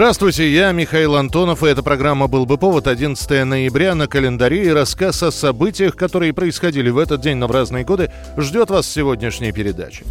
Здравствуйте, я Михаил Антонов, и эта программа «Был бы повод» 11 ноября на календаре и рассказ о событиях, которые происходили в этот день, но в разные годы, ждет вас в сегодняшней передаче.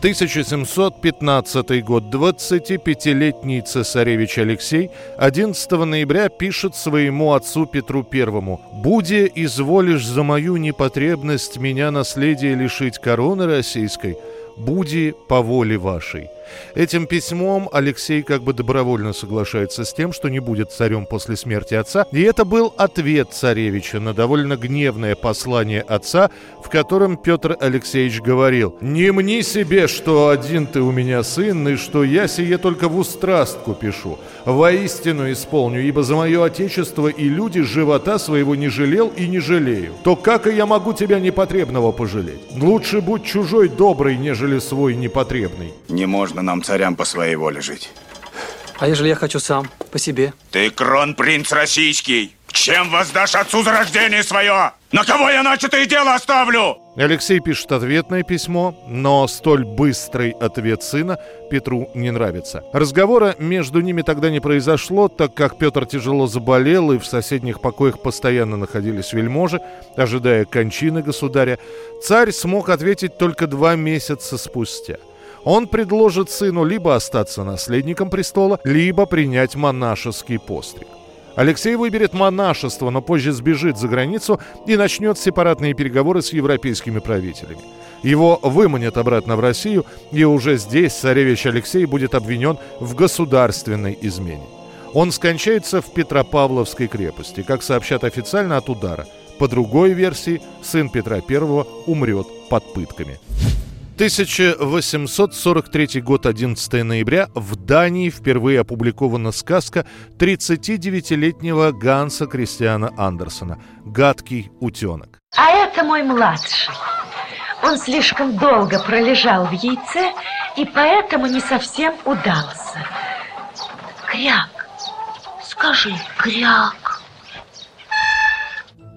1715 год. 25-летний цесаревич Алексей 11 ноября пишет своему отцу Петру Первому «Буде изволишь за мою непотребность меня наследия лишить короны российской, буди по воле вашей». Этим письмом Алексей как бы добровольно соглашается с тем, что не будет царем после смерти отца, и это был ответ царевича на довольно гневное послание отца, в котором Петр Алексеевич говорил «Не мни себе, что один ты у меня сын, и что я сие только в устрастку пишу. Воистину исполню, ибо за мое отечество и люди живота своего не жалел и не жалею. То как и я могу тебя непотребного пожалеть? Лучше будь чужой добрый, нежели свой непотребный». Не можно нам царям по своей воле жить. А ежели я хочу сам, по себе? Ты кронпринц российский. Чем воздашь отцу за рождение свое? На кого я начатое дело оставлю? Алексей пишет ответное письмо, но столь быстрый ответ сына Петру не нравится. Разговора между ними тогда не произошло, так как Петр тяжело заболел, и в соседних покоях постоянно находились вельможи, ожидая кончины государя. Царь смог ответить только два месяца спустя. Он предложит сыну либо остаться наследником престола, либо принять монашеский постриг. Алексей выберет монашество, но позже сбежит за границу и начнет сепаратные переговоры с европейскими правителями. Его выманят обратно в Россию, и уже здесь царевич Алексей будет обвинен в государственной измене. Он скончается в Петропавловской крепости, как сообщат официально от удара. По другой версии, сын Петра I умрет под пытками. 1843 год, 11 ноября, в Дании впервые опубликована сказка 39-летнего Ганса Кристиана Андерсона «Гадкий утенок». А это мой младший. Он слишком долго пролежал в яйце и поэтому не совсем удался. Кряк, скажи, кряк.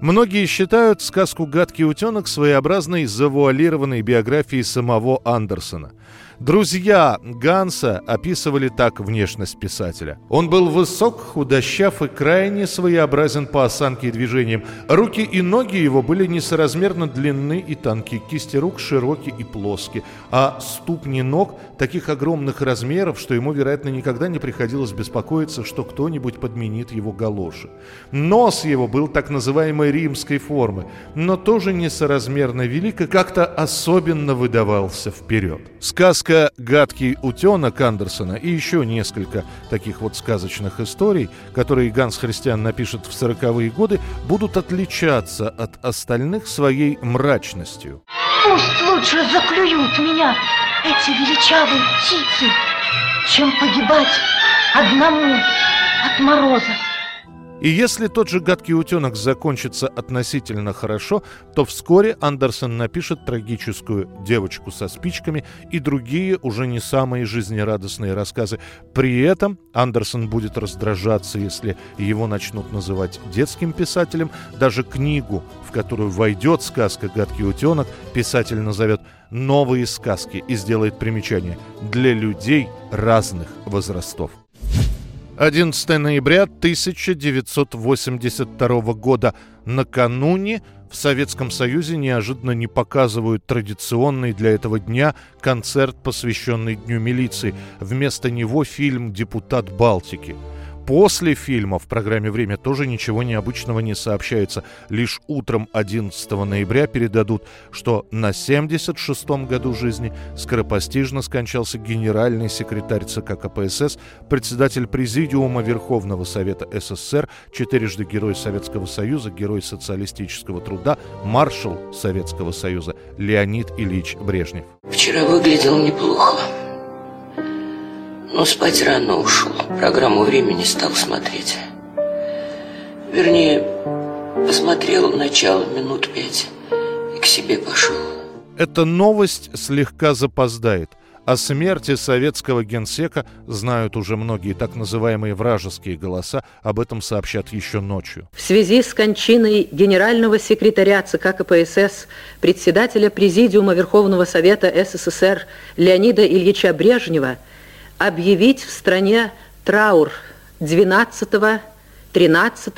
Многие считают сказку «Гадкий утенок» своеобразной завуалированной биографией самого Андерсона. Друзья Ганса описывали так внешность писателя. Он был высок, худощав и крайне своеобразен по осанке и движениям. Руки и ноги его были несоразмерно длинны и тонки, кисти рук широкие и плоские, а ступни ног таких огромных размеров, что ему, вероятно, никогда не приходилось беспокоиться, что кто-нибудь подменит его галоши. Нос его был так называемой римской формы, но тоже несоразмерно велик и как-то особенно выдавался вперед. Сказка Сказка «Гадкий утенок» Андерсона и еще несколько таких вот сказочных историй, которые Ганс Христиан напишет в сороковые годы, будут отличаться от остальных своей мрачностью. Пусть лучше заклюют меня эти величавые птицы, чем погибать одному от мороза. И если тот же «Гадкий утенок» закончится относительно хорошо, то вскоре Андерсон напишет трагическую «Девочку со спичками» и другие уже не самые жизнерадостные рассказы. При этом Андерсон будет раздражаться, если его начнут называть детским писателем. Даже книгу, в которую войдет сказка «Гадкий утенок», писатель назовет «Новые сказки» и сделает примечание «Для людей разных возрастов». 11 ноября 1982 года. Накануне в Советском Союзе неожиданно не показывают традиционный для этого дня концерт, посвященный Дню милиции. Вместо него фильм «Депутат Балтики». После фильма в программе «Время» тоже ничего необычного не сообщается. Лишь утром 11 ноября передадут, что на 76-м году жизни скоропостижно скончался генеральный секретарь ЦК КПСС, председатель Президиума Верховного Совета СССР, четырежды Герой Советского Союза, Герой социалистического труда, маршал Советского Союза Леонид Ильич Брежнев. Вчера выглядел неплохо. Но спать рано ушел. Программу времени стал смотреть. Вернее, посмотрел начало минут пять и к себе пошел. Эта новость слегка запоздает. О смерти советского генсека знают уже многие так называемые вражеские голоса. Об этом сообщат еще ночью. В связи с кончиной генерального секретаря ЦК КПСС, председателя Президиума Верховного Совета СССР Леонида Ильича Брежнева, объявить в стране траур 12, 13,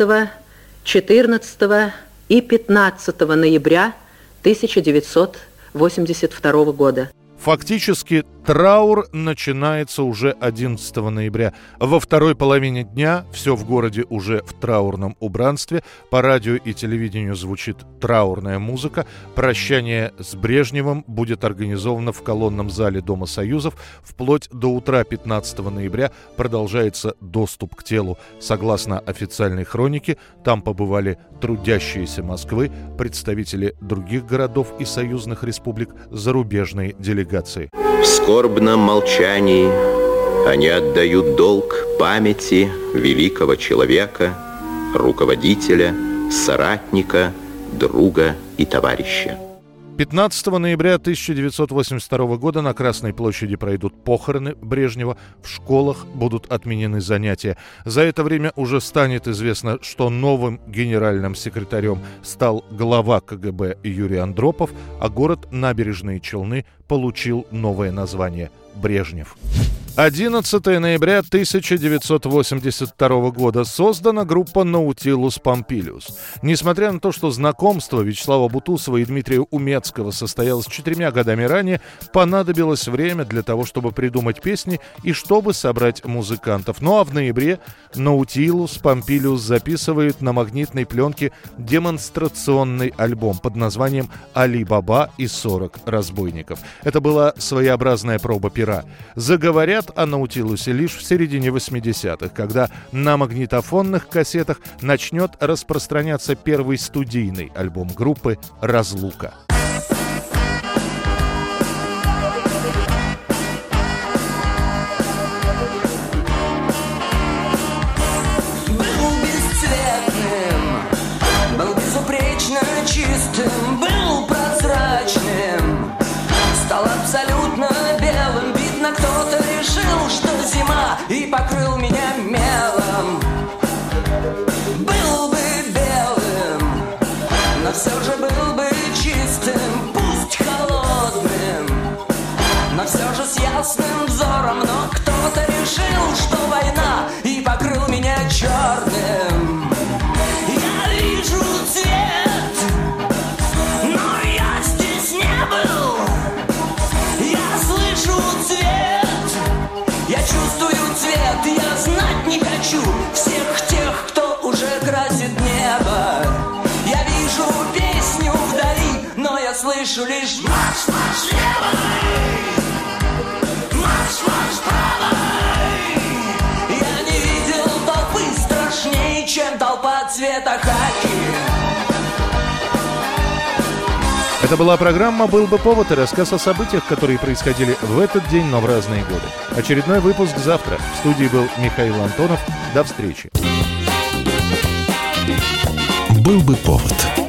14 и 15 ноября 1982 года. Фактически траур начинается уже 11 ноября. Во второй половине дня все в городе уже в траурном убранстве. По радио и телевидению звучит траурная музыка. Прощание с Брежневым будет организовано в колонном зале Дома Союзов. Вплоть до утра 15 ноября продолжается доступ к телу. Согласно официальной хронике, там побывали трудящиеся Москвы, представители других городов и союзных республик, зарубежные делегации. Скорбном молчании они отдают долг памяти великого человека, руководителя, соратника, друга и товарища. 15 ноября 1982 года на Красной площади пройдут похороны Брежнева, в школах будут отменены занятия. За это время уже станет известно, что новым генеральным секретарем стал глава КГБ Юрий Андропов, а город Набережные Челны получил новое название – Брежнев. 11 ноября 1982 года создана группа «Наутилус Помпилиус». Несмотря на то, что знакомство Вячеслава Бутусова и Дмитрия Умецкого состоялось четырьмя годами ранее, понадобилось время для того, чтобы придумать песни и чтобы собрать музыкантов. Ну а в ноябре «Наутилус Помпилиус» записывает на магнитной пленке демонстрационный альбом под названием «Али Баба и 40 разбойников». Это была своеобразная проба пера. Заговорят говорят о Наутилусе лишь в середине 80-х, когда на магнитофонных кассетах начнет распространяться первый студийный альбом группы «Разлука». Все же был бы чистым Пусть холодным, но все же с ясным взором Но кто-то решил, что война И покрыл меня черным слышу лишь марш, марш левой Марш, марш правой Я не видел толпы страшнее, чем толпа цвета хаки это была программа «Был бы повод» и рассказ о событиях, которые происходили в этот день, но в разные годы. Очередной выпуск завтра. В студии был Михаил Антонов. До встречи. «Был бы повод»